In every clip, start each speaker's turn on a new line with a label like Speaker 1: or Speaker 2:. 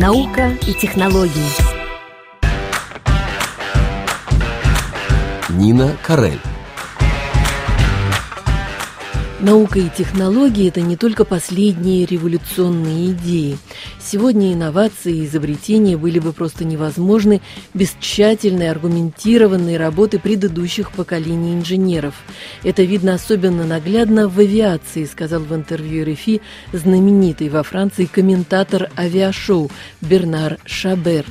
Speaker 1: Наука и технологии.
Speaker 2: Нина Карель.
Speaker 3: Наука и технологии – это не только последние революционные идеи. Сегодня инновации и изобретения были бы просто невозможны без тщательной, аргументированной работы предыдущих поколений инженеров. Это видно особенно наглядно в авиации, сказал в интервью РФИ знаменитый во Франции комментатор авиашоу Бернар Шабер.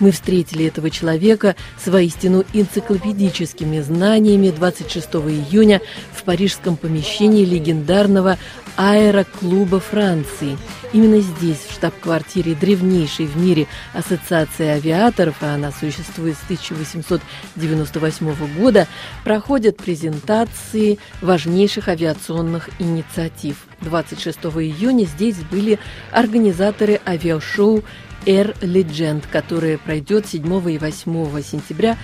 Speaker 3: Мы встретили этого человека с воистину энциклопедическими знаниями 26 июня в парижском помещении легендарного аэроклуба Франции. Именно здесь, в штаб-квартире древнейшей в мире Ассоциации авиаторов, а она существует с 1898 года, проходят презентации важнейших авиационных инициатив. 26 июня здесь были организаторы авиашоу Air Legend, которая пройдет 7 и 8 сентября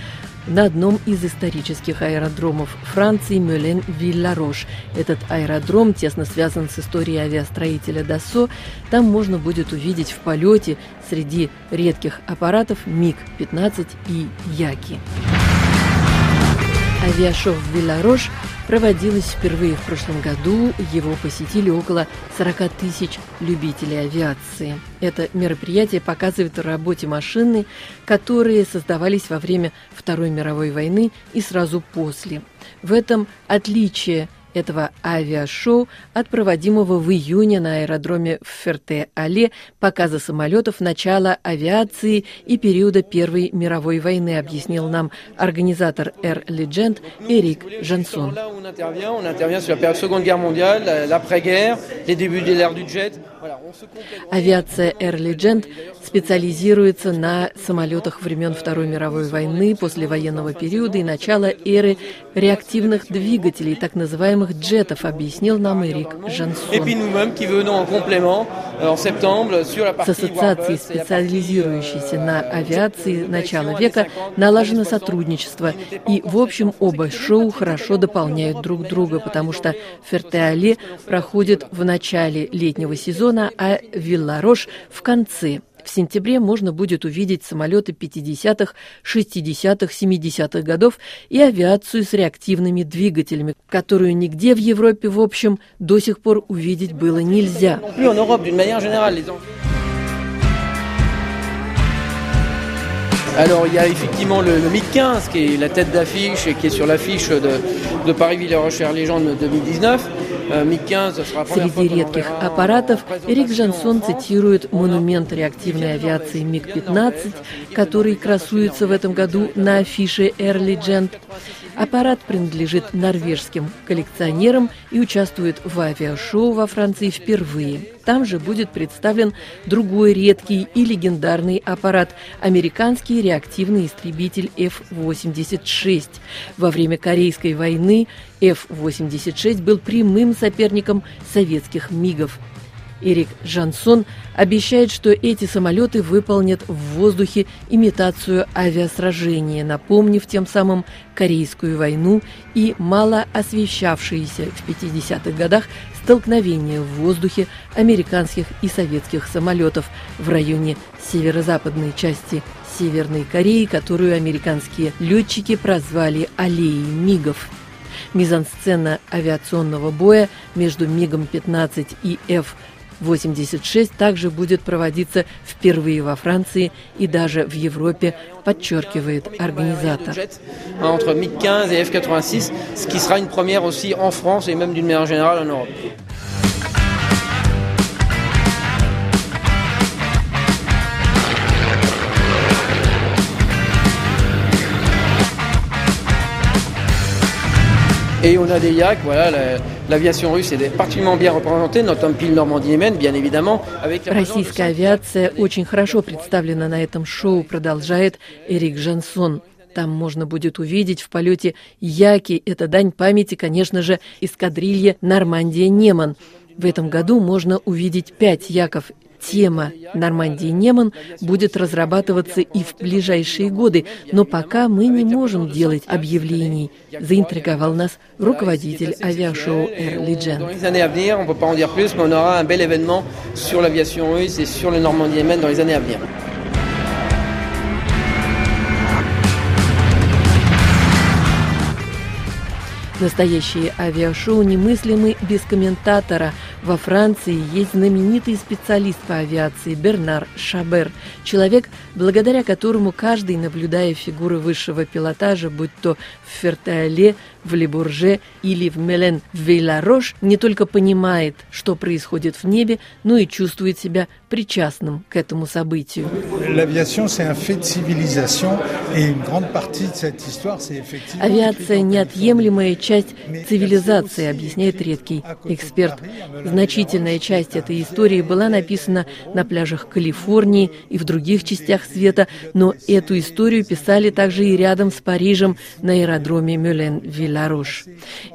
Speaker 3: на одном из исторических аэродромов Франции Мюлен-Вилларош. Этот аэродром тесно связан с историей авиастроителя Dassault. Там можно будет увидеть в полете среди редких аппаратов МиГ-15 и Яки. Авиашоу в Вилларош проводилось впервые в прошлом году. Его посетили около 40 тысяч любителей авиации. Это мероприятие показывает о работе машины, которые создавались во время Второй мировой войны и сразу после. В этом отличие этого авиашоу от проводимого в июне на аэродроме в Ферте-Але показа самолетов начала авиации и периода Первой мировой войны, объяснил нам организатор Air Legend Эрик Жансон. Авиация Air Legend специализируется на самолетах времен Второй мировой войны, послевоенного периода и начала эры реактивных двигателей, так называемых джетов, объяснил нам Эрик Жансон. Euh, С ассоциацией, специализирующейся на авиации начала века, налажено сотрудничество, и, в общем, оба шоу хорошо дополняют друг друга, потому что Ферте-Але проходит в начале летнего сезона, а Вилларош в конце. В сентябре можно будет увидеть самолеты 50-х, 60-х, 70-х годов и авиацию с реактивными двигателями, которую нигде в Европе, в общем, до сих пор увидеть было нельзя.
Speaker 4: Alors il y a effectivement le, le MiG-15 qui est la tête d'affiche et qui est sur l'affiche de, de Paris-Villers-Rocher Air Légende 2019.
Speaker 3: Среди редких аппаратов Эрик Жансон цитирует монумент реактивной авиации МиГ-15, который красуется в этом году на афише Air Legend. Аппарат принадлежит норвежским коллекционерам и участвует в авиашоу во Франции впервые. Там же будет представлен другой редкий и легендарный аппарат – американский реактивный истребитель F-86. Во время Корейской войны F-86 был прямым соперником советских МиГов – Эрик Жансон обещает, что эти самолеты выполнят в воздухе имитацию авиасражения, напомнив тем самым Корейскую войну и мало освещавшиеся в 50-х годах столкновения в воздухе американских и советских самолетов в районе северо-западной части Северной Кореи, которую американские летчики прозвали «аллеей мигов». Мизансцена авиационного боя между МиГом-15 и F 86 также будет проводиться впервые во Франции и даже в Европе, подчеркивает организатор.
Speaker 4: Entre MiG-15 et F-86, ce qui sera une première aussi en France et même d'une manière générale en Europe. Et on a des Yak, voilà, l'aviation russe est particulièrement bien représentée, notre pile Normandie-Yémen, bien évidemment. Avec
Speaker 3: Российская авиация очень хорошо представлена на этом шоу, продолжает Эрик Жансон. Там можно будет увидеть в полете Яки. Это дань памяти, конечно же, эскадрилье Нормандия-Неман. В этом году можно увидеть пять Яков тема Нормандии Неман будет разрабатываться и в ближайшие годы, но пока мы не можем делать объявлений, заинтриговал нас руководитель авиашоу Air Legend. Настоящее авиашоу немыслимы без комментатора. Во Франции есть знаменитый специалист по авиации Бернар Шабер, человек, благодаря которому каждый, наблюдая фигуры высшего пилотажа, будь то в Фертеале, в Лебурже или в Мелен Вейларош, не только понимает, что происходит в небе, но и чувствует себя причастным к этому событию. Авиация – неотъемлемая часть цивилизации, объясняет редкий эксперт. Значительная часть этой истории была написана на пляжах Калифорнии и в других частях света, но эту историю писали также и рядом с Парижем на аэродроме Мюлен-Вилларош.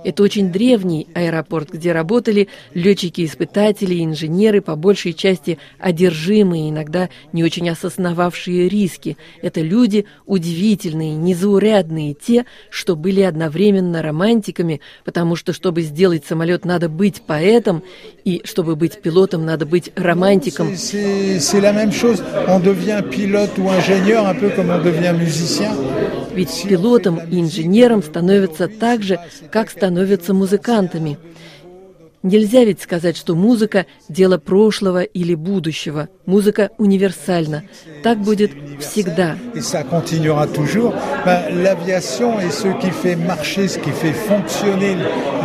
Speaker 3: Это очень древний аэропорт, где работали летчики-испытатели инженеры, по большей части одержимые, иногда не очень осознававшие риски. Это люди удивительные, незаурядные, те, что были одновременно романтиками, потому что, чтобы сделать самолет, надо быть поэтом, и чтобы быть пилотом, надо быть романтиком. Ведь пилотом и инженером становятся так же, как становятся музыкантами. Нельзя ведь сказать, что музыка – дело прошлого или будущего. Музыка универсальна. Так будет всегда.
Speaker 2: L'aviation et ce qui fait marcher, ce qui fait fonctionner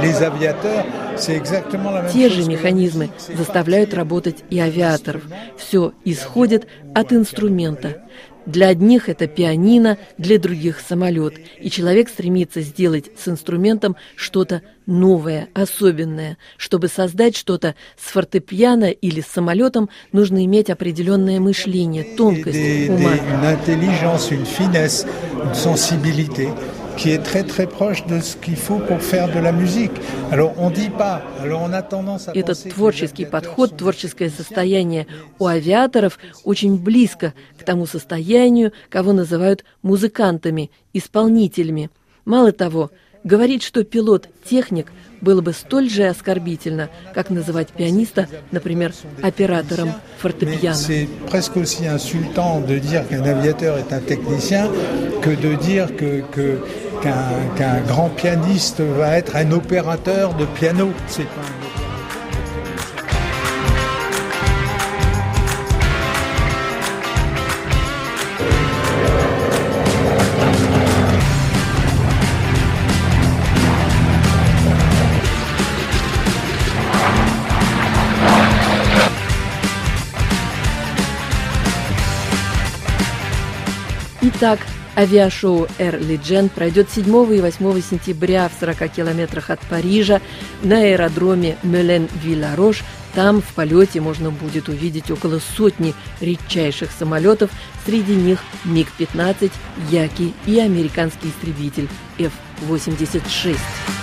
Speaker 2: les aviateurs,
Speaker 3: те же механизмы заставляют работать и авиаторов. Все исходит от инструмента. Для одних это пианино, для других самолет. И человек стремится сделать с инструментом что-то новое, особенное. Чтобы создать что-то с фортепиано или с самолетом, нужно иметь определенное мышление, тонкость ума
Speaker 2: qui est très très proche de ce qu'il faut pour faire de la musique. Alors on dit pas, alors on a tendance à
Speaker 3: Этот творческий подход, творческое состояние у авиаторов очень близко к тому состоянию, кого называют музыкантами, исполнителями. Мало того, говорить, что пилот – техник, было бы столь же оскорбительно, как называть пианиста, например, оператором фортепиано.
Speaker 2: Presque aussi insultant de dire qu'un aviateur est un technicien que de dire que, que qu'un qu'un grand pianiste va être un opérateur de piano. C'est pas un
Speaker 3: Итак, Авиашоу Air Legend пройдет 7 и 8 сентября в 40 километрах от Парижа на аэродроме Мелен-Вилларош. Там в полете можно будет увидеть около сотни редчайших самолетов, среди них МиГ-15, Яки и американский истребитель F-86.